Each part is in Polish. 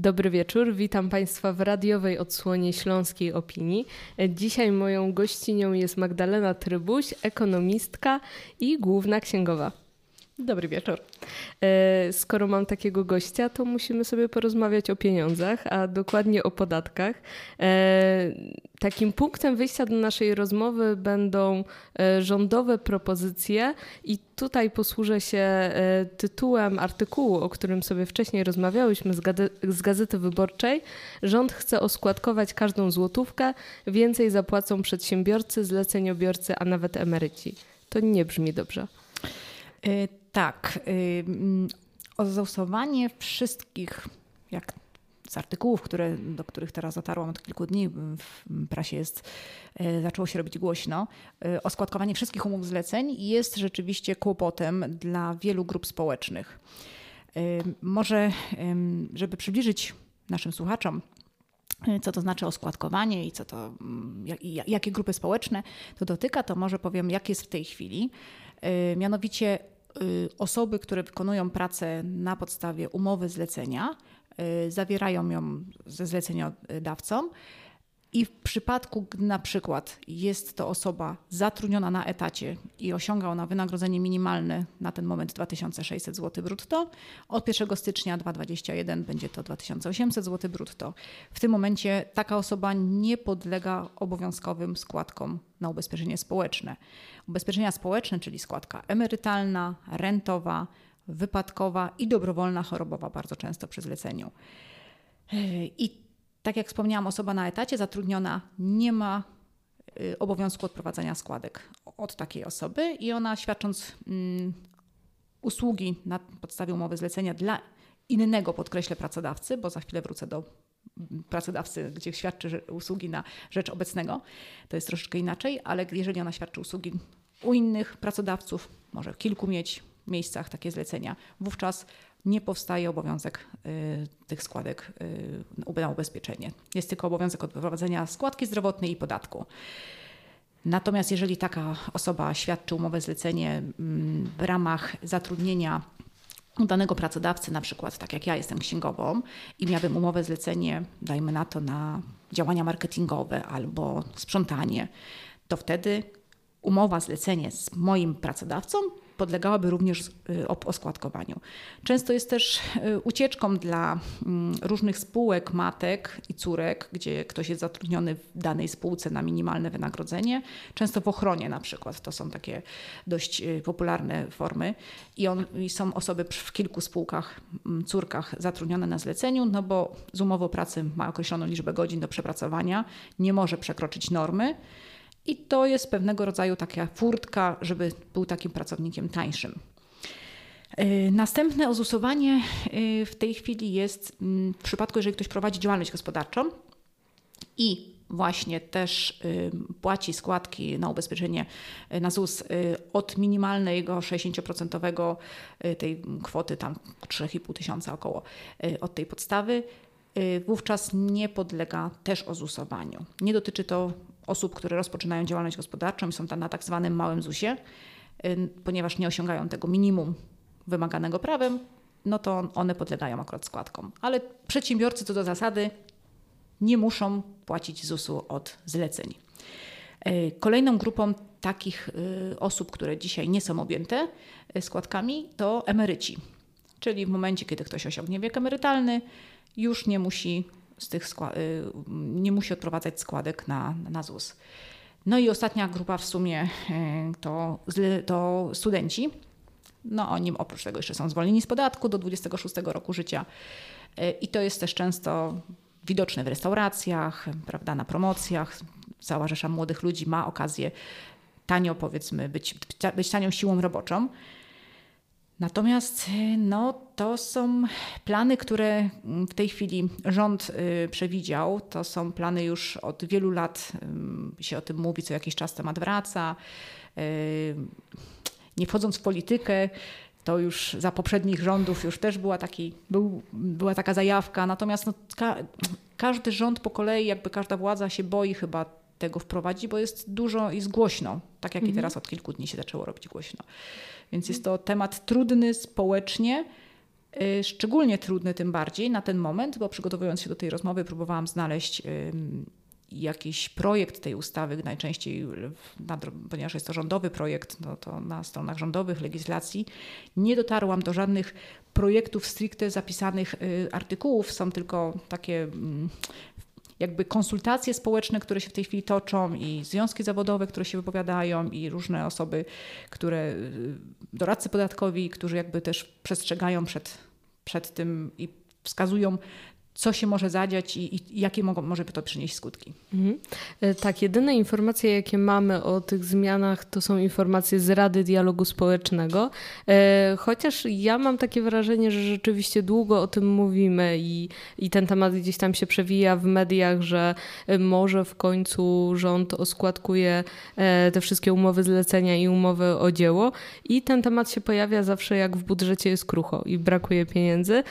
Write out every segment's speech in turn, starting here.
Dobry wieczór, witam Państwa w radiowej odsłonie Śląskiej Opinii. Dzisiaj moją gościnią jest Magdalena Trybuś, ekonomistka i główna księgowa. Dobry wieczór. E, skoro mam takiego gościa, to musimy sobie porozmawiać o pieniądzach, a dokładnie o podatkach. E, takim punktem wyjścia do naszej rozmowy będą e, rządowe propozycje, i tutaj posłużę się tytułem artykułu, o którym sobie wcześniej rozmawiałyśmy z, Gazety Wyborczej. Rząd chce oskładkować każdą złotówkę, więcej zapłacą przedsiębiorcy, zleceniobiorcy, a nawet emeryci. To nie brzmi dobrze. Tak. Ozastosowanie wszystkich, jak z artykułów, które, do których teraz dotarłam od kilku dni w prasie jest, e, zaczęło się robić głośno, e, oskładkowanie wszystkich umów zleceń jest rzeczywiście kłopotem dla wielu grup społecznych. E, może, żeby przybliżyć naszym słuchaczom, co to znaczy oskładkowanie i co to, jakie grupy społeczne to dotyka, to może powiem, jak jest w tej chwili. Mianowicie Y, osoby, które wykonują pracę na podstawie umowy zlecenia, y, zawierają ją ze zleceniodawcą i w przypadku, gdy na przykład jest to osoba zatrudniona na etacie i osiąga ona wynagrodzenie minimalne na ten moment 2600 zł brutto, od 1 stycznia 2021 będzie to 2800 zł brutto. W tym momencie taka osoba nie podlega obowiązkowym składkom na ubezpieczenie społeczne. Ubezpieczenia społeczne, czyli składka emerytalna, rentowa, wypadkowa i dobrowolna chorobowa, bardzo często przy zleceniu. I tak jak wspomniałam, osoba na etacie zatrudniona nie ma y, obowiązku odprowadzania składek od takiej osoby i ona świadcząc mm, usługi na podstawie umowy zlecenia dla innego, podkreślę, pracodawcy, bo za chwilę wrócę do mm, pracodawcy, gdzie świadczy usługi na rzecz obecnego, to jest troszeczkę inaczej, ale jeżeli ona świadczy usługi u innych pracodawców, może kilku mieć miejscach takie zlecenia, wówczas nie powstaje obowiązek y, tych składek y, na ubezpieczenie. Jest tylko obowiązek odprowadzenia składki zdrowotnej i podatku. Natomiast jeżeli taka osoba świadczy umowę zlecenie mm, w ramach zatrudnienia danego pracodawcy, na przykład tak jak ja jestem księgową i miałabym umowę zlecenie, dajmy na to na działania marketingowe albo sprzątanie, to wtedy umowa zlecenie z moim pracodawcą podlegałaby również y, oskładkowaniu. Często jest też y, ucieczką dla mm, różnych spółek, matek i córek, gdzie ktoś jest zatrudniony w danej spółce na minimalne wynagrodzenie, często w ochronie na przykład. To są takie dość y, popularne formy i, on, i są osoby w kilku spółkach, mm, córkach zatrudnione na zleceniu, no bo z umowy o pracy ma określoną liczbę godzin do przepracowania, nie może przekroczyć normy. I to jest pewnego rodzaju taka furtka, żeby był takim pracownikiem tańszym. E, następne ozusowanie e, w tej chwili jest mm, w przypadku, jeżeli ktoś prowadzi działalność gospodarczą i właśnie też e, płaci składki na ubezpieczenie na ZUS od minimalnego 60% tej kwoty, tam 3,5 tysiąca około, od tej podstawy, wówczas nie podlega też ozusowaniu. Nie dotyczy to osób, które rozpoczynają działalność gospodarczą i są na tak zwanym małym ZUS-ie, ponieważ nie osiągają tego minimum wymaganego prawem, no to one podlegają akurat składkom. Ale przedsiębiorcy co do zasady nie muszą płacić ZUS-u od zleceń. E, kolejną grupą takich e, osób, które dzisiaj nie są objęte e, składkami, to emeryci. Czyli w momencie, kiedy ktoś osiągnie wiek emerytalny, już nie musi z tych y, nie musi odprowadzać składek na, na ZUS. No i ostatnia grupa w sumie y, to, to studenci. No oni oprócz tego jeszcze są zwolnieni z podatku do 26 roku życia. Y, I to jest też często widoczne w restauracjach, prawda, na promocjach. Cała rzesza młodych ludzi ma okazję tanio, powiedzmy, być, być tanią siłą roboczą. Natomiast no, to są plany, które w tej chwili rząd y, przewidział. To są plany już od wielu lat się o tym mówi, co jakiś czas temat wraca. Y, nie wchodząc w politykę, to już za poprzednich rządów już też była, taki, był, była taka zajawka. Natomiast no, ka każdy rząd po kolei, jakby każda władza się boi chyba tego wprowadzić, bo jest dużo i jest głośno, tak jak mhm. i teraz od kilku dni się zaczęło robić głośno. Więc jest to temat trudny społecznie, Szczególnie trudny tym bardziej na ten moment, bo przygotowując się do tej rozmowy, próbowałam znaleźć jakiś projekt tej ustawy, najczęściej, ponieważ jest to rządowy projekt, no to na stronach rządowych legislacji, nie dotarłam do żadnych projektów stricte zapisanych y, artykułów. Są tylko takie mm, jakby konsultacje społeczne, które się w tej chwili toczą i związki zawodowe, które się wypowiadają i różne osoby, które, y, doradcy podatkowi, którzy jakby też przestrzegają przed, przed tym i wskazują co się może zadziać i, i jakie mogą, może to przynieść skutki. Mhm. E, tak, jedyne informacje, jakie mamy o tych zmianach, to są informacje z Rady Dialogu Społecznego. E, chociaż ja mam takie wrażenie, że rzeczywiście długo o tym mówimy i, i ten temat gdzieś tam się przewija w mediach, że e, może w końcu rząd oskładkuje te wszystkie umowy zlecenia i umowy o dzieło. I ten temat się pojawia zawsze, jak w budżecie jest krucho i brakuje pieniędzy.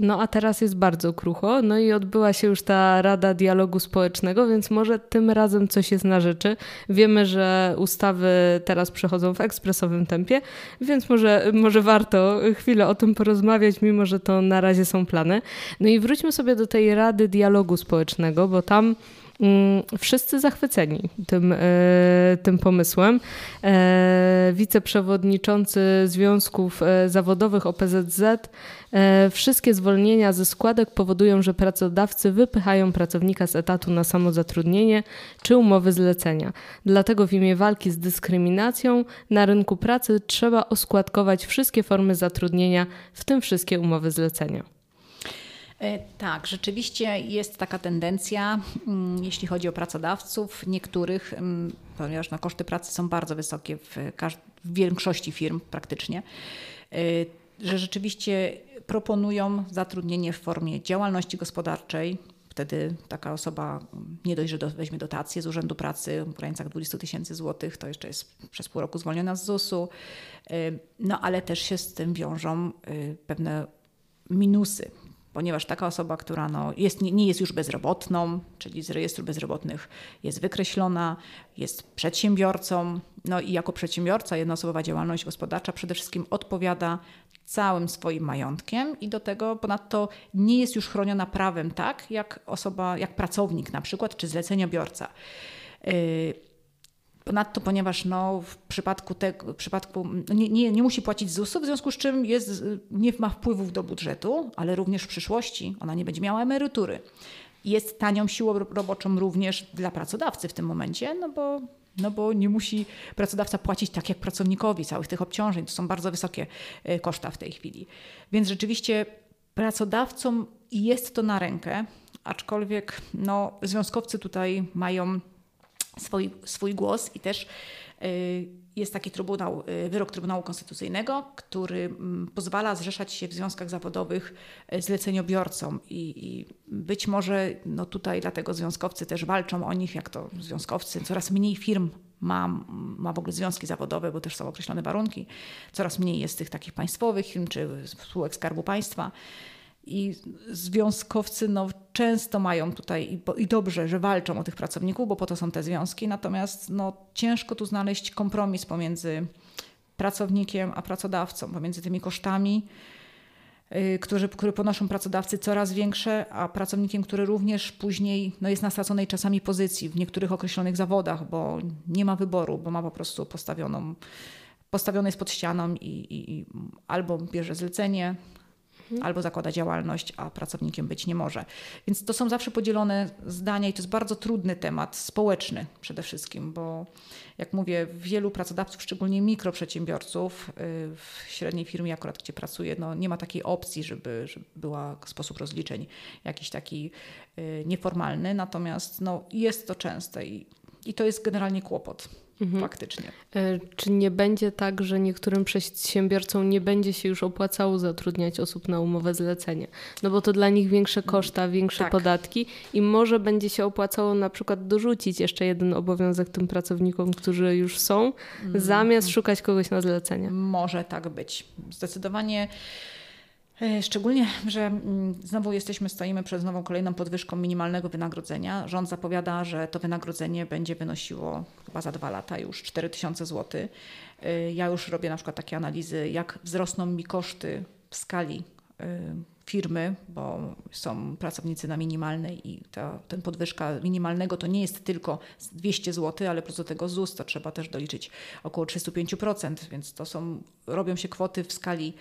No a teraz jest bardzo krucho. No i odbyła się już ta Rada Dialogu Społecznego, więc może tym razem coś jest na rzeczy. Wiemy, że ustawy teraz przechodzą w ekspresowym tempie, więc może, może warto chwilę o tym porozmawiać, mimo że to na razie są plany. No i wróćmy sobie do tej Rady Dialogu Społecznego, bo tam wszyscy zachwyceni tym, e, tym pomysłem. E, wiceprzewodniczący Związków e, Zawodowych OPZZ Wszystkie zwolnienia ze składek powodują, że pracodawcy wypychają pracownika z etatu na samozatrudnienie czy umowy zlecenia. Dlatego w imię walki z dyskryminacją na rynku pracy trzeba oskładkować wszystkie formy zatrudnienia, w tym wszystkie umowy zlecenia. E, tak, rzeczywiście jest taka tendencja, mm, jeśli chodzi o pracodawców, niektórych, mm, ponieważ no, koszty pracy są bardzo wysokie w, w większości firm praktycznie, e, że rzeczywiście proponują zatrudnienie w formie działalności gospodarczej. Wtedy taka osoba nie dość, że weźmie dotację z Urzędu Pracy w granicach 20 tysięcy złotych, to jeszcze jest przez pół roku zwolniona z ZUS-u, e, no ale też się z tym wiążą pewne minusy ponieważ taka osoba, która no jest, nie jest już bezrobotną, czyli z rejestru bezrobotnych jest wykreślona, jest przedsiębiorcą, no i jako przedsiębiorca jednoosobowa działalność gospodarcza przede wszystkim odpowiada całym swoim majątkiem i do tego ponadto nie jest już chroniona prawem tak, jak osoba, jak pracownik na przykład, czy zleceniobiorca. Yy, Ponadto, ponieważ no, w przypadku tego, w przypadku nie, nie, nie musi płacić ZUS-u, w związku z czym jest, nie ma wpływów do budżetu, ale również w przyszłości ona nie będzie miała emerytury. Jest tanią siłą roboczą również dla pracodawcy w tym momencie, no bo, no bo nie musi pracodawca płacić tak jak pracownikowi całych tych obciążeń. To są bardzo wysokie e, koszta w tej chwili. Więc rzeczywiście pracodawcom jest to na rękę, aczkolwiek no, związkowcy tutaj mają swój, swój głos i też y, jest taki trybunał, y, wyrok Trybunału Konstytucyjnego, który mm, pozwala zrzeszać się w związkach zawodowych y, zleceniobiorcom. I, i być może no tutaj dlatego związkowcy też walczą o nich, jak to związkowcy, coraz mniej firm ma, ma w ogóle związki zawodowe, bo też są określone warunki, coraz mniej jest tych takich państwowych firm czy spółek Skarbu Państwa. I związkowcy no, często mają tutaj i, i, dobrze, że walczą o tych pracowników, bo po to są te związki. Natomiast no, ciężko tu znaleźć kompromis pomiędzy pracownikiem a pracodawcą, pomiędzy tymi kosztami, yy, którzy, które ponoszą pracodawcy coraz większe, a pracownikiem, który również później no, jest na straconej czasami pozycji w niektórych określonych zawodach, bo nie ma wyboru, bo ma po prostu postawioną, postawiony jest pod ścianą i, i, i albo bierze zlecenie, mhm. albo zakłada działalność, a pracownikiem być nie może. Więc to są zawsze podzielone zdania i to jest bardzo trudny temat społeczny przede wszystkim, bo jak mówię, wielu pracodawców, szczególnie mikroprzedsiębiorców y, w średniej firmie akurat, gdzie pracuję, no nie ma takiej opcji, żeby, żeby była sposób rozliczeń jakiś taki y, nieformalny, natomiast no, jest to częste i, i to jest generalnie kłopot mhm. faktycznie. E, czy nie będzie tak, że niektórym przedsiębiorcom nie będzie się już opłacało zatrudniać osób na umowę zlecenie? No bo to dla nich większe koszta, większe tak. podatki i może będzie się opłacało na przykład dorzucić jeszcze jeden obowiązek tym pracownikom, którzy już są, mhm. zamiast szukać kogoś na zlecenie. Może tak być. Zdecydowanie. E, szczególnie, że mm, znowu jesteśmy, stoimy przed nową kolejną podwyżką minimalnego wynagrodzenia. Rząd zapowiada, że to wynagrodzenie będzie wynosiło chyba za dwa lata już 4000 zł. E, ja już robię na przykład takie analizy, jak wzrosną mi koszty w skali firmy, bo są pracownicy na minimalnej i ta ten podwyżka minimalnego to nie jest tylko 200 zł, ale plus do tego ZUS to trzeba też doliczyć około 35%, więc to są, robią się kwoty w skali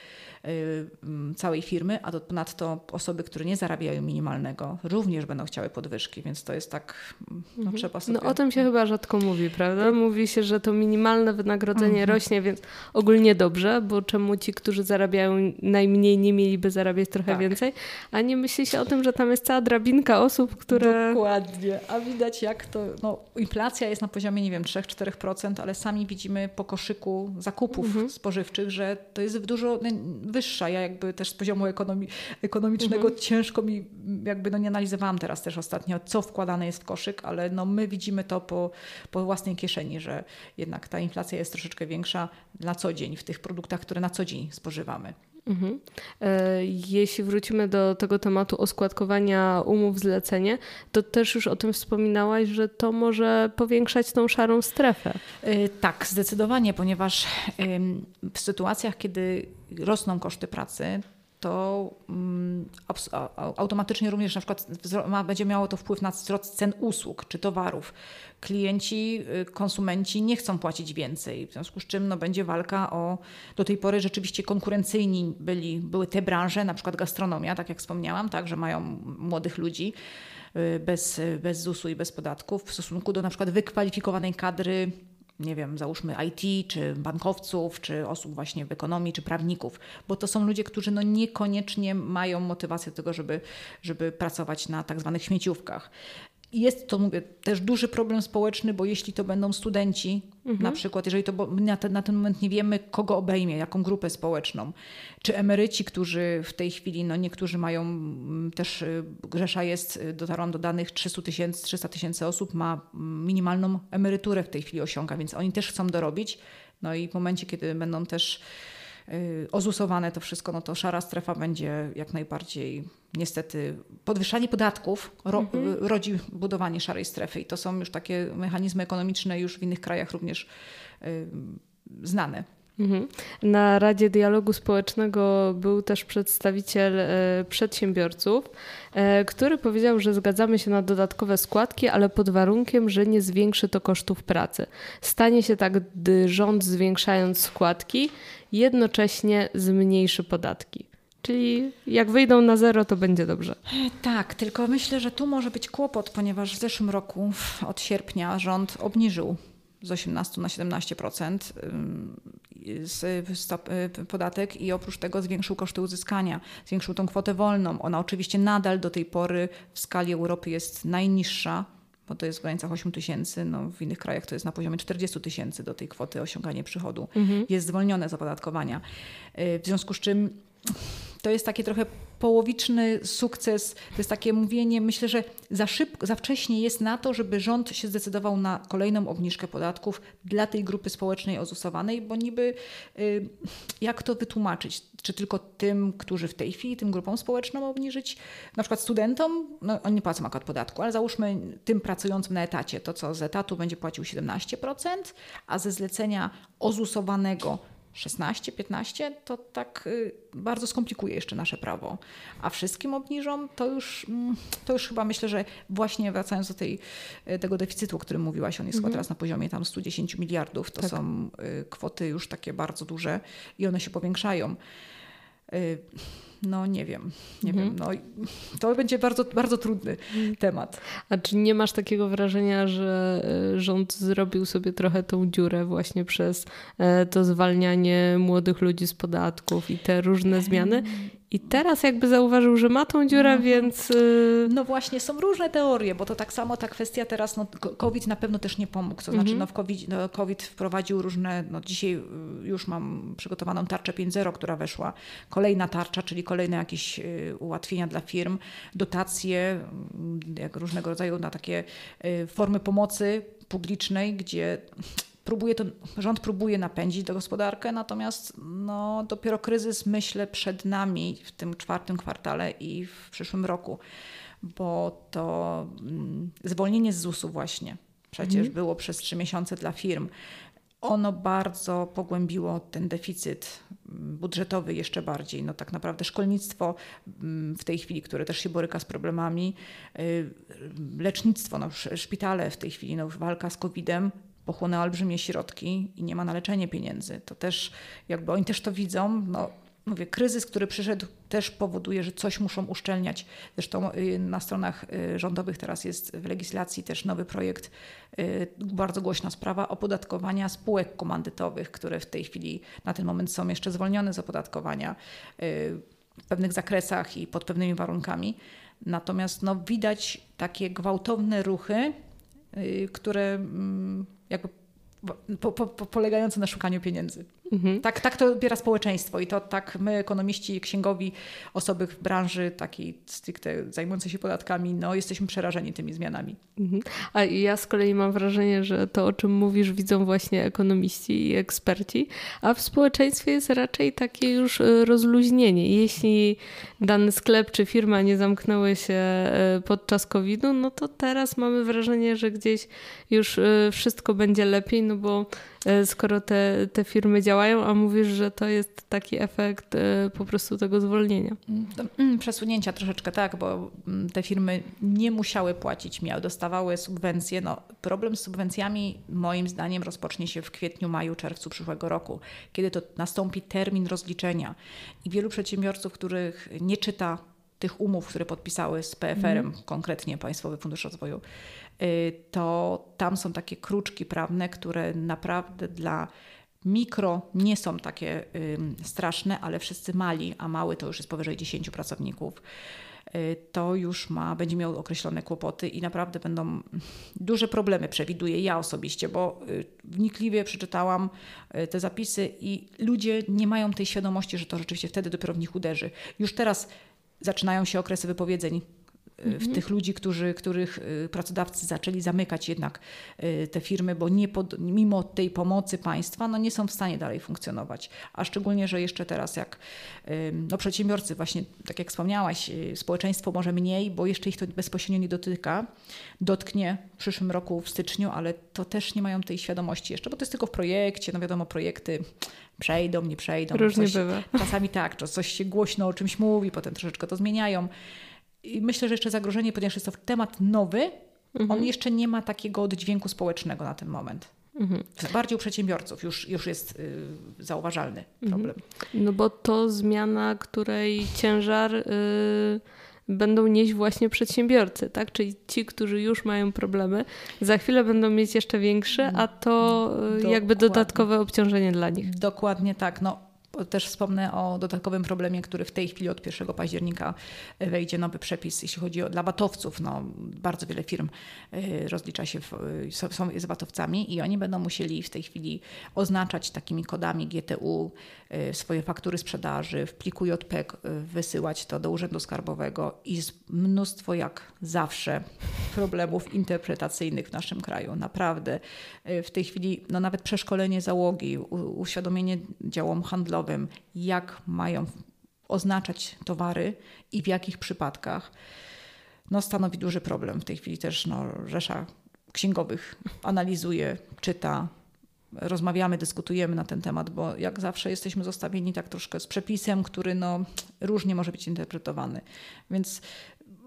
y, całej firmy, a ponadto osoby, które nie zarabiają minimalnego również będą chciały podwyżki, więc to jest tak, no mhm. trzeba sobie... No o tym się chyba rzadko mówi, prawda? Mówi się, że to minimalne wynagrodzenie mhm. rośnie, więc ogólnie dobrze, bo czemu ci, którzy zarabiają najmniej, nie mieliby zarabiać trochę tak. więcej, a nie myśli się o tym, że tam jest cała drabinka osób, które... Dokładnie, a widać jak to, no inflacja jest na poziomie, nie wiem, 3-4%, ale sami widzimy po koszyku zakupów mhm. spożywczych, że to jest dużo wyższa. Ja jakby też z poziomu ekonomii, ekonomicznego mhm. ciężko mi, jakby no nie analizowałam teraz też ostatnio, co wkładane jest w koszyk, ale no my widzimy to po, po własnej kieszeni, że jednak ta inflacja jest troszeczkę większa na co dzień w tych produktach, które na co dzień spożywamy. Mhm. E, jeśli wrócimy do tego tematu oskładkowania umów zlecenie, to też już o tym wspominałaś, że to może powiększać tą szarą strefę. E, tak, zdecydowanie, ponieważ w sytuacjach, kiedy rosną koszty pracy, to mm, automatycznie również na przykład będzie miało to wpływ na wzrost cen usług czy towarów. Klienci, y, konsumenci nie chcą płacić więcej, w związku z czym no, będzie walka o do tej pory rzeczywiście konkurencyjni byli, były te branże, na przykład gastronomia, tak jak wspomniałam, tak, że mają młodych ludzi y, bez, bez ZUS-u i bez podatków w stosunku do na przykład wykwalifikowanej kadry nie wiem, załóżmy IT, czy bankowców, czy osób właśnie w ekonomii, czy prawników, bo to są ludzie, którzy no niekoniecznie mają motywację do tego, żeby, żeby pracować na tak zwanych śmieciówkach jest to, mówię, też duży problem społeczny, bo jeśli to będą studenci, mhm. na przykład, jeżeli to, bo na ten, na ten moment nie wiemy, kogo obejmie, jaką grupę społeczną, czy emeryci, którzy w tej chwili, no niektórzy mają mm, też, y, Grzesza jest, y, dotarłam do danych 300 tysięcy, 300 tysięcy osób ma mm, minimalną emeryturę w tej chwili osiąga, więc oni też chcą dorobić. No i w momencie, kiedy będą też ozusowane to wszystko, no to szara strefa będzie jak najbardziej niestety podwyższanie podatków ro, mhm. rodzi budowanie szarej strefy i to są już takie mechanizmy ekonomiczne już w innych krajach również y, znane. Mhm. Na Radzie Dialogu Społecznego był też przedstawiciel e, przedsiębiorców, e, który powiedział, że zgadzamy się na dodatkowe składki, ale pod warunkiem, że nie zwiększy to kosztów pracy. Stanie się tak, gdy rząd zwiększając składki, jednocześnie zmniejszy podatki. Czyli jak wyjdą na zero, to będzie dobrze. E, tak, tylko myślę, że tu może być kłopot, ponieważ w zeszłym roku, od sierpnia, rząd obniżył z 18 na 17% stop, y, podatek i oprócz tego zwiększył koszty uzyskania, zwiększył tą kwotę wolną. Ona oczywiście nadal do tej pory w skali Europy jest najniższa, bo to jest w granicach 8 tysięcy, no w innych krajach to jest na poziomie 40 tysięcy do tej kwoty osiąganie przychodu. Mhm. Jest zwolnione z opodatkowania. Y, w związku z czym to jest takie trochę połowiczny sukces. To jest takie mówienie, myślę, że za szybko, za wcześnie jest na to, żeby rząd się zdecydował na kolejną obniżkę podatków dla tej grupy społecznej ozusowanej, bo niby y, jak to wytłumaczyć? Czy tylko tym, którzy w tej chwili, tym grupom społeczną obniżyć? Na przykład studentom, no oni nie płacą akurat podatku, ale załóżmy tym pracującym na etacie, to co z etatu będzie płacił 17%, a ze zlecenia ozusowanego 16, 15, to tak y, bardzo skomplikuje jeszcze nasze prawo. A wszystkim obniżą, to już, mm, to już chyba myślę, że właśnie wracając do tej, y, tego deficytu, o którym mówiłaś, on jest mhm. teraz na poziomie tam 110 miliardów. To tak. są y, kwoty już takie bardzo duże i one się powiększają. No nie wiem, nie mhm. wiem. No, to będzie bardzo, bardzo trudny temat. A czy nie masz takiego wrażenia, że e, rząd zrobił sobie trochę tą dziurę właśnie przez e, to zwalnianie młodych ludzi z podatków i te różne zmiany? I teraz jakby zauważył, że ma tą dziurę, no, więc. Y, no właśnie, są różne teorie, bo to tak samo ta kwestia teraz, no, COVID na pewno też nie pomógł. To znaczy, mhm. no, w COVID, no, COVID wprowadził różne, no dzisiaj y, już mam przygotowaną tarczę 5.0, która weszła. Kolejna tarcza, czyli kolejne jakieś y, ułatwienia dla firm, dotacje, jak różnego rodzaju na takie formy pomocy publicznej, gdzie próbuje to, rząd próbuje napędzić tę gospodarkę, natomiast no, dopiero kryzys, myślę, przed nami w tym czwartym kwartale i w przyszłym roku, bo to mm, zwolnienie z ZUS-u właśnie przecież mhm. było przez trzy miesiące dla firm. Ono bardzo pogłębiło ten deficyt budżetowy jeszcze bardziej. No tak naprawdę szkolnictwo w tej chwili, które też się boryka z problemami, lecznictwo, no, szpitale w tej chwili, no, walka z COVID-em, pochłonęła olbrzymie środki i nie ma na leczenie pieniędzy. To też jakby oni też to widzą. No, mówię, kryzys, który przyszedł, też powoduje, że coś muszą uszczelniać. Zresztą y, na stronach y, rządowych teraz jest w legislacji też nowy projekt, y, bardzo głośna sprawa opodatkowania spółek komandytowych, które w tej chwili na ten moment są jeszcze zwolnione z opodatkowania w pewnych zakresach i pod pewnymi warunkami. Natomiast no, widać takie gwałtowne ruchy, które mm, jakby po, po, po, polegające na szukaniu pieniędzy. Mhm. Tak, tak to odbiera społeczeństwo i to tak my, ekonomiści, księgowi, osoby w branży takiej stricte zajmującej się podatkami, no jesteśmy przerażeni tymi zmianami. Mhm. A ja z kolei mam wrażenie, że to, o czym mówisz, widzą właśnie ekonomiści i eksperci, a w społeczeństwie jest raczej takie już e, rozluźnienie. Jeśli dany sklep czy firma nie zamknęły się e, podczas COVID-u, no to teraz mamy wrażenie, że gdzieś już e, wszystko będzie lepiej, no bo skoro te, te firmy działają, a mówisz, że to jest taki efekt e, po prostu tego zwolnienia. Mm, przesunięcia troszeczkę tak, bo mm, te firmy nie musiały płacić, miały, dostawały subwencje. No, problem z subwencjami moim zdaniem rozpocznie się w kwietniu, maju, czerwcu przyszłego roku, kiedy to nastąpi termin rozliczenia i wielu przedsiębiorców, których nie czyta tych umów, które podpisały z PFR-em, mm. konkretnie Państwowy Fundusz Rozwoju, to tam są takie kruczki prawne, które naprawdę dla mikro nie są takie straszne, ale wszyscy mali, a mały to już jest powyżej 10 pracowników y, to już ma, będzie miał określone kłopoty i naprawdę będą duże problemy, przewiduję ja osobiście, bo y, wnikliwie przeczytałam te zapisy i ludzie nie mają tej świadomości, że to rzeczywiście wtedy dopiero w nich uderzy. Już teraz zaczynają się okresy wypowiedzeń w mhm. tych ludzi, którzy, których y, pracodawcy zaczęli zamykać jednak y, te firmy, bo nie pod, mimo tej pomocy państwa no nie są w stanie dalej funkcjonować. A szczególnie, że jeszcze teraz jak no przedsiębiorcy, właśnie tak jak wspomniałaś, y, społeczeństwo może mniej, bo jeszcze ich to bezpośrednio nie dotyka. Dotknie w przyszłym roku w styczniu, ale to też nie mają tej świadomości jeszcze, bo to jest tylko w projekcie, no wiadomo, projekty przejdą, nie przejdą. Różnie coś, bywa. Czasami tak, coś się głośno o czymś mówi, potem troszeczkę to zmieniają. I myślę, że jeszcze zagrożenie, ponieważ jest to temat nowy, mhm. on jeszcze nie ma takiego oddźwięku społecznego na ten moment. Mhm. Bardziej u przedsiębiorców już, już jest y, zauważalny mhm. problem. Mhm. No bo to zmiana, której ciężar y, będą nieść właśnie przedsiębiorcy, tak? Czyli ci, którzy już mają problemy, za chwilę będą mieć jeszcze większe, a to y, jakby dodatkowe obciążenie dla nich. Dokładnie tak. No, też wspomnę o dodatkowym problemie, który w tej chwili od 1 października wejdzie nowy przepis, jeśli chodzi o dla watowców. No, bardzo wiele firm y, rozlicza się, w, y, są z watowcami i oni będą musieli w tej chwili oznaczać takimi kodami GTU swoje faktury sprzedaży, w pliku JPEG wysyłać to do Urzędu Skarbowego i mnóstwo jak zawsze problemów interpretacyjnych w naszym kraju. Naprawdę w tej chwili no, nawet przeszkolenie załogi, uświadomienie działom handlowym, jak mają oznaczać towary i w jakich przypadkach, no stanowi duży problem. W tej chwili też no, Rzesza Księgowych analizuje, czyta, rozmawiamy, dyskutujemy na ten temat, bo jak zawsze jesteśmy zostawieni tak troszkę z przepisem, który no, różnie może być interpretowany. Więc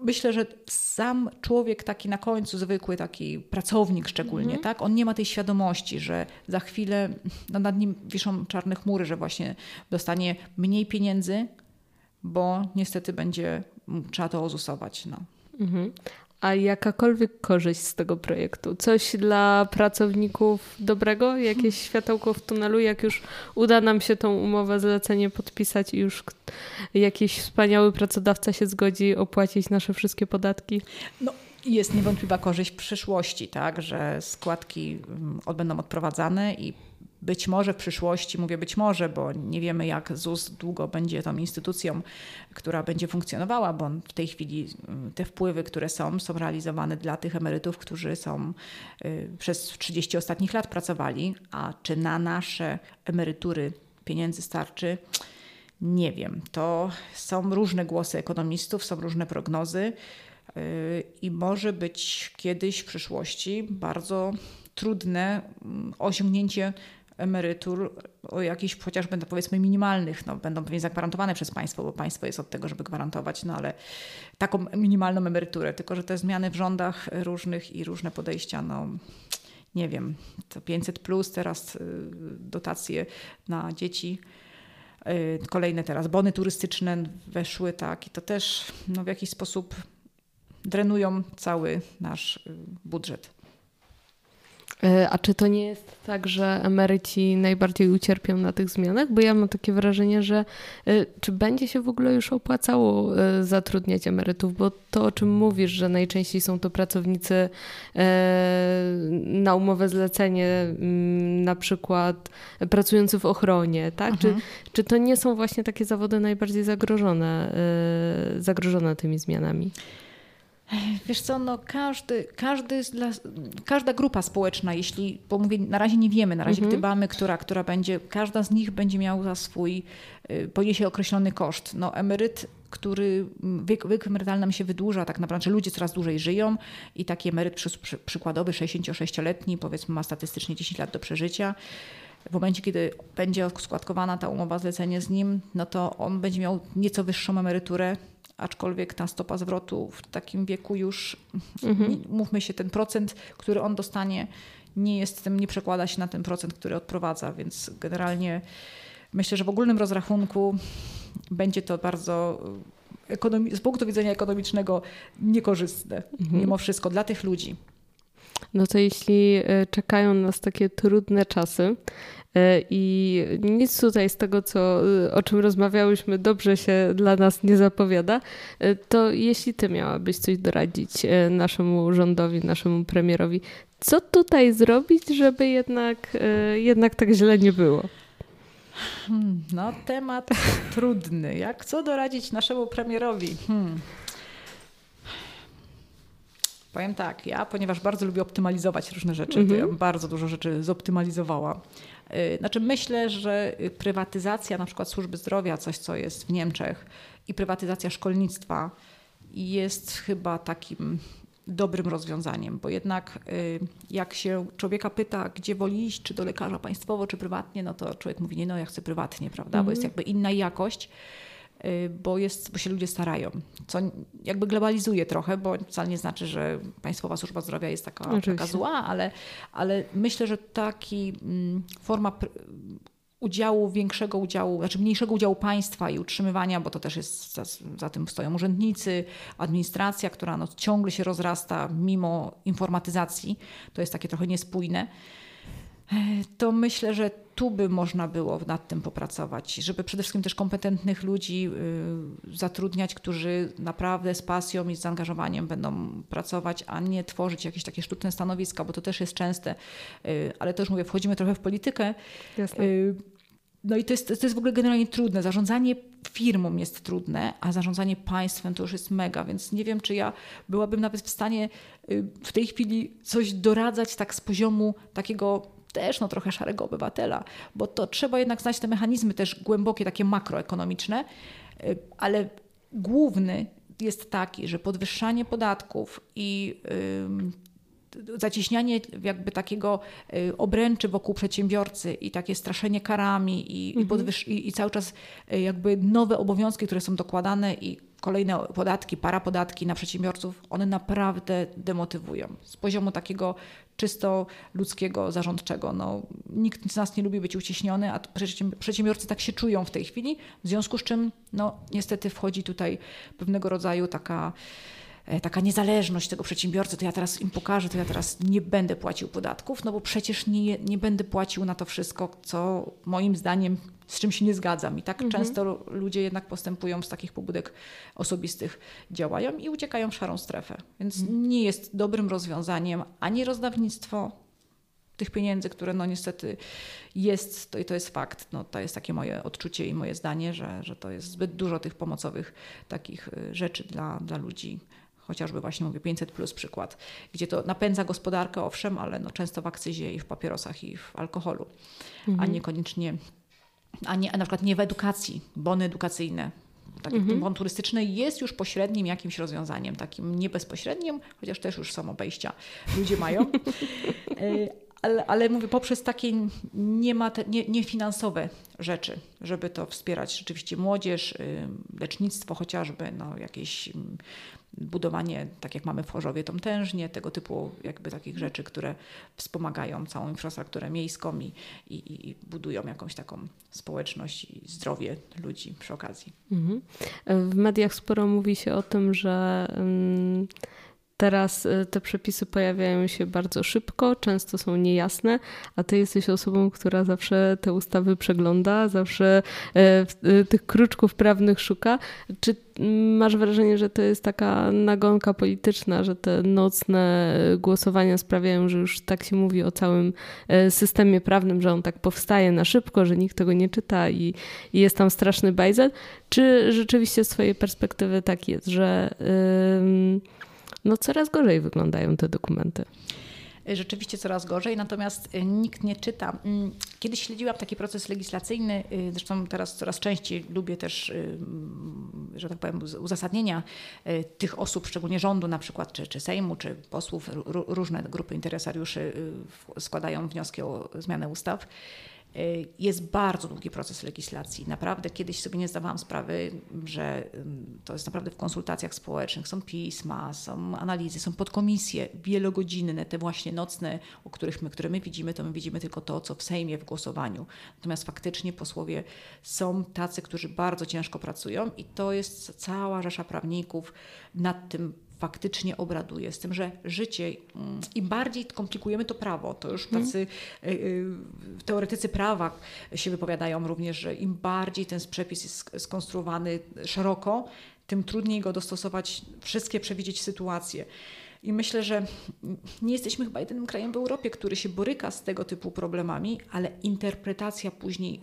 myślę, że sam człowiek taki na końcu, zwykły taki pracownik szczególnie, mhm. tak, on nie ma tej świadomości, że za chwilę no, nad nim wiszą czarne chmury, że właśnie dostanie mniej pieniędzy, bo niestety będzie trzeba to ozusować. No. Mhm a jakakolwiek korzyść z tego projektu? Coś dla pracowników dobrego? Jakieś światełko w tunelu, jak już uda nam się tą umowę zlecenie podpisać i już jakiś wspaniały pracodawca się zgodzi opłacić nasze wszystkie podatki? No. Jest niewątpliwa korzyść w przyszłości, tak, że składki mm, będą odprowadzane i być może w przyszłości, mówię być może, bo nie wiemy jak ZUS długo będzie tą instytucją, która będzie funkcjonowała, bo w tej chwili y, te wpływy, które są, są realizowane dla tych emerytów, którzy są y, przez 30 ostatnich lat pracowali, a czy na nasze emerytury pieniędzy starczy? Nie wiem. To są różne głosy ekonomistów, są różne prognozy y, i może być kiedyś w przyszłości bardzo trudne mm, osiągnięcie emerytur o jakichś chociażby no powiedzmy minimalnych, no, będą pewnie zagwarantowane przez państwo, bo państwo jest od tego, żeby gwarantować, no ale taką minimalną emeryturę, tylko że te zmiany w rządach różnych i różne podejścia, no nie wiem, to 500 plus, teraz y, dotacje na dzieci, y, kolejne teraz bony turystyczne weszły, tak, i to też no, w jakiś sposób drenują cały nasz y, budżet. E, a czy to nie jest tak, że emeryci najbardziej ucierpią na tych zmianach? Bo ja mam takie wrażenie, że e, czy będzie się w ogóle już opłacało e, zatrudniać emerytów? Bo to, o czym mówisz, że najczęściej są to pracownicy na umowę zlecenie, mm, na przykład pracujący w ochronie, tak? Czy, mhm. czy to nie są właśnie takie zawody najbardziej zagrożone, zagrożone tymi zmianami? Wiesz co, no każdy, każdy dla, każda grupa społeczna, jeśli, bo mówię, na razie nie wiemy, na razie mhm. gdybamy, która, która będzie, każda z nich będzie miała swój, y, poniesie określony koszt. No emeryt, który, wiek, wiek emerytalny nam się wydłuża, tak naprawdę ludzie coraz dłużej żyją i taki emeryt przy, przy, przykładowy 66-letni, powiedzmy ma statystycznie 10 lat do przeżycia, w momencie, kiedy będzie składkowana ta umowa zlecenie z nim, no to on będzie miał nieco wyższą emeryturę aczkolwiek ta stopa zwrotu w takim wieku już, mhm. mówmy się, ten procent, który on dostanie, nie jest tym, nie przekłada się na ten procent, który odprowadza, więc generalnie myślę, że w ogólnym rozrachunku będzie to bardzo ekonomi- z punktu widzenia ekonomicznego niekorzystne, mhm. mimo wszystko dla tych ludzi. No to jeśli e, czekają nas takie trudne czasy, E, I nic tutaj z tego, co, o czym rozmawiałyśmy, dobrze się dla nas nie zapowiada. E, to jeśli ty miałabyś coś doradzić e, naszemu rządowi, naszemu premierowi, co tutaj zrobić, żeby jednak, jednak tak źle nie było? Hmm, no, temat trudny. Jak co doradzić naszemu premierowi? Hmm. Powiem tak, ja, ponieważ bardzo lubię optymalizować różne rzeczy, mm -hmm. to ja mhm. bardzo dużo rzeczy zoptymalizowała. Y, znaczy myślę, że prywatyzacja na przykład służby zdrowia, coś co jest w Niemczech i prywatyzacja szkolnictwa jest chyba takim dobrym rozwiązaniem, bo jednak y, jak się człowieka pyta, gdzie woli iść, czy do lekarza państwowo, czy prywatnie, no to człowiek mówi, nie no ja chcę prywatnie, prawda, mm -hmm. bo jest mhm. jakby inna jakość. Y, bo, jest, bo się ludzie starają. Co jakby globalizuje trochę, bo wcale nie znaczy, że Państwowa Służba Zdrowia jest taka, taka zła, ale, ale myślę, że taki mm, forma udziału, większego udziału, znaczy mniejszego udziału państwa i utrzymywania, bo to też jest, za, za tym stoją urzędnicy, administracja, która no, ciągle się rozrasta mimo informatyzacji, to jest takie trochę niespójne to myślę, że tu by można było nad tym popracować, żeby przede wszystkim też kompetentnych ludzi y, zatrudniać, którzy naprawdę z pasją i z zaangażowaniem będą pracować, a nie tworzyć jakieś takie sztuczne stanowiska, bo to też jest częste, y, ale to już mówię, wchodzimy trochę w politykę. Jasne. Y, no i to jest, to jest w ogóle generalnie trudne. Zarządzanie firmą jest trudne, a zarządzanie państwem to już jest mega, więc nie wiem, czy ja byłabym nawet w stanie w tej chwili coś doradzać tak z poziomu takiego też no, trochę szarego obywatela, bo to trzeba jednak znać te mechanizmy też głębokie, takie makroekonomiczne, y, ale główny jest taki, że podwyższanie podatków i zacieśnianie jakby takiego y, obręczy wokół przedsiębiorcy i takie straszenie karami i, mhm. i, i, i cały czas y, jakby nowe obowiązki, które są dokładane i kolejne podatki, parapodatki na przedsiębiorców, one naprawdę demotywują. Z poziomu takiego czysto ludzkiego, zarządczego. No, nikt z nas nie lubi być uciśniony, a przedsiębiorcy tak się czują w tej chwili, w związku z czym no, niestety wchodzi tutaj pewnego rodzaju taka taka niezależność tego przedsiębiorcy, to ja teraz im pokażę, to ja teraz nie będę płacił podatków, no bo przecież nie, nie będę płacił na to wszystko, co moim zdaniem z czym się nie zgadzam. I tak mhm. często ludzie jednak postępują z takich pobudek osobistych, działają i uciekają w szarą strefę. Więc mhm. nie jest dobrym rozwiązaniem ani rozdawnictwo tych pieniędzy, które no niestety jest, to, i to jest fakt, no, to jest takie moje odczucie i moje zdanie, że, że to jest zbyt dużo tych pomocowych takich y, rzeczy dla, dla ludzi chociażby właśnie mówię 500 plus przykład, gdzie to napędza gospodarkę, owszem, ale no często w akcyzie i w papierosach i w alkoholu, mhm. a niekoniecznie a, nie, a na przykład nie w edukacji, bony edukacyjne. Tak jak mhm. bon turystyczny jest już pośrednim jakimś rozwiązaniem, takim niebezpośrednim, chociaż też już są obejścia ludzie mają. E, ale, ale mówię, poprzez takie niefinansowe nie, nie rzeczy, żeby to wspierać rzeczywiście młodzież, y, lecznictwo chociażby, no, jakieś mm, budowanie, tak jak mamy w Chorzowie, tą tężnię, tego typu jakby takich rzeczy, które wspomagają całą infrastrukturę miejską i, i, i budują jakąś taką społeczność i zdrowie ludzi przy okazji. Mhm. W mediach sporo mówi się o tym, że um Teraz y, te przepisy pojawiają się bardzo szybko, często są niejasne, a ty jesteś osobą, która zawsze te ustawy przegląda, zawsze e, y, tych kruczków prawnych szuka. Czy masz wrażenie, że to jest taka nagonka polityczna, że te nocne głosowania sprawiają, że już tak się mówi o całym e, systemie prawnym, że on tak powstaje na szybko, że nikt tego nie czyta i, i jest tam straszny bajzel? Czy rzeczywiście z twojej perspektywy tak jest, że... Yy, no coraz gorzej wyglądają te dokumenty rzeczywiście coraz gorzej, natomiast y, nikt nie czyta. Mm, kiedyś śledziłam taki proces legislacyjny, y, zresztą teraz coraz częściej lubię też, y, mm, że tak powiem, uzasadnienia tych osób, szczególnie rządu na przykład, czy, czy Sejmu, czy posłów, różne grupy interesariuszy składają wnioski o zmianę ustaw. Y, jest bardzo długi proces legislacji. Naprawdę kiedyś sobie nie zdawałam sprawy, że to jest naprawdę w konsultacjach społecznych. Są pisma, są analizy, są podkomisje wielogodzinne, te właśnie nocne, o których my, które my widzimy, to my widzimy tylko to, co w Sejmie w głosowaniu. Natomiast faktycznie posłowie są tacy, którzy bardzo ciężko pracują i to jest cała rzesza prawników nad tym faktycznie obraduje. Z tym, że życie, mm, im bardziej komplikujemy to prawo, to już mhm. tacy y, teoretycy prawa się wypowiadają również, że im bardziej ten przepis jest skonstruowany szeroko, tym trudniej go dostosować, wszystkie przewidzieć sytuacje. I myślę, że nie jesteśmy chyba jedynym krajem w Europie, który się boryka z tego typu problemami, ale interpretacja później,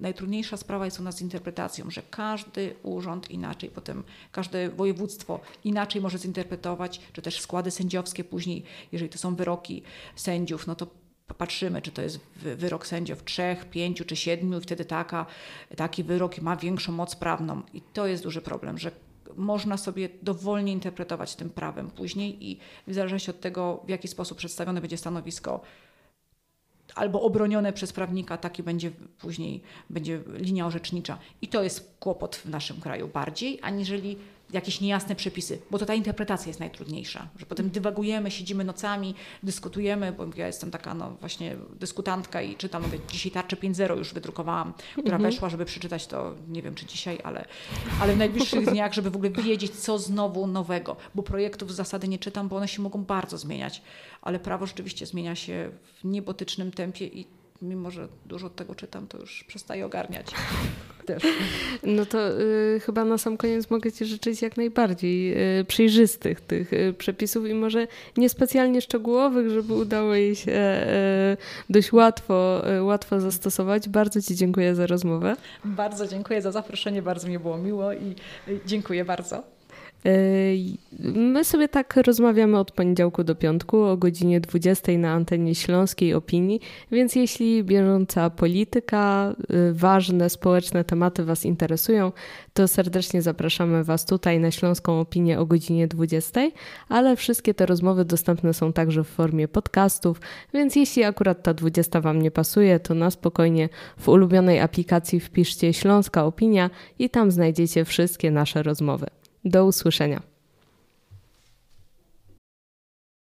najtrudniejsza sprawa jest u nas z interpretacją, że każdy urząd inaczej, potem każde województwo inaczej może zinterpretować, czy też składy sędziowskie później, jeżeli to są wyroki sędziów, no to patrzymy, czy to jest wyrok sędziów trzech, pięciu czy siedmiu, i wtedy taka, taki wyrok ma większą moc prawną. I to jest duży problem, że można sobie dowolnie interpretować tym prawem później i w zależności od tego, w jaki sposób przedstawione będzie stanowisko albo obronione przez prawnika, taki będzie później będzie linia orzecznicza. I to jest kłopot w naszym kraju bardziej, aniżeli jakieś niejasne przepisy, bo to ta interpretacja jest najtrudniejsza, że potem dywagujemy, siedzimy nocami, dyskutujemy, bo ja jestem taka no właśnie dyskutantka i czytam, mówię, dzisiaj tarczę 5.0 już wydrukowałam, która mhm. weszła, żeby przeczytać to, nie wiem czy dzisiaj, ale, ale w najbliższych dniach, żeby w ogóle wiedzieć, co znowu nowego, bo projektów z zasady nie czytam, bo one się mogą bardzo zmieniać, ale prawo rzeczywiście zmienia się w niebotycznym tempie i mimo że dużo tego czytam, to już przestaję ogarniać. Też. No to y, chyba na sam koniec mogę Ci życzyć jak najbardziej y, przejrzystych tych y, przepisów i może niespecjalnie szczegółowych, żeby udało jej się y, dość łatwo, y, łatwo zastosować. Bardzo Ci dziękuję za rozmowę. Bardzo dziękuję za zaproszenie, bardzo mi było miło i y, dziękuję bardzo. My sobie tak rozmawiamy od poniedziałku do piątku o godzinie 20 na antenie Śląskiej Opinii, więc jeśli bieżąca polityka, y, ważne społeczne tematy Was interesują, to serdecznie zapraszamy Was tutaj na Śląską Opinię o godzinie 20, ale wszystkie te rozmowy dostępne są także w formie podcastów, więc jeśli akurat ta 20 Wam nie pasuje, to na spokojnie w ulubionej aplikacji wpiszcie Śląska Opinia i tam znajdziecie wszystkie nasze rozmowy. Do usłyszenia.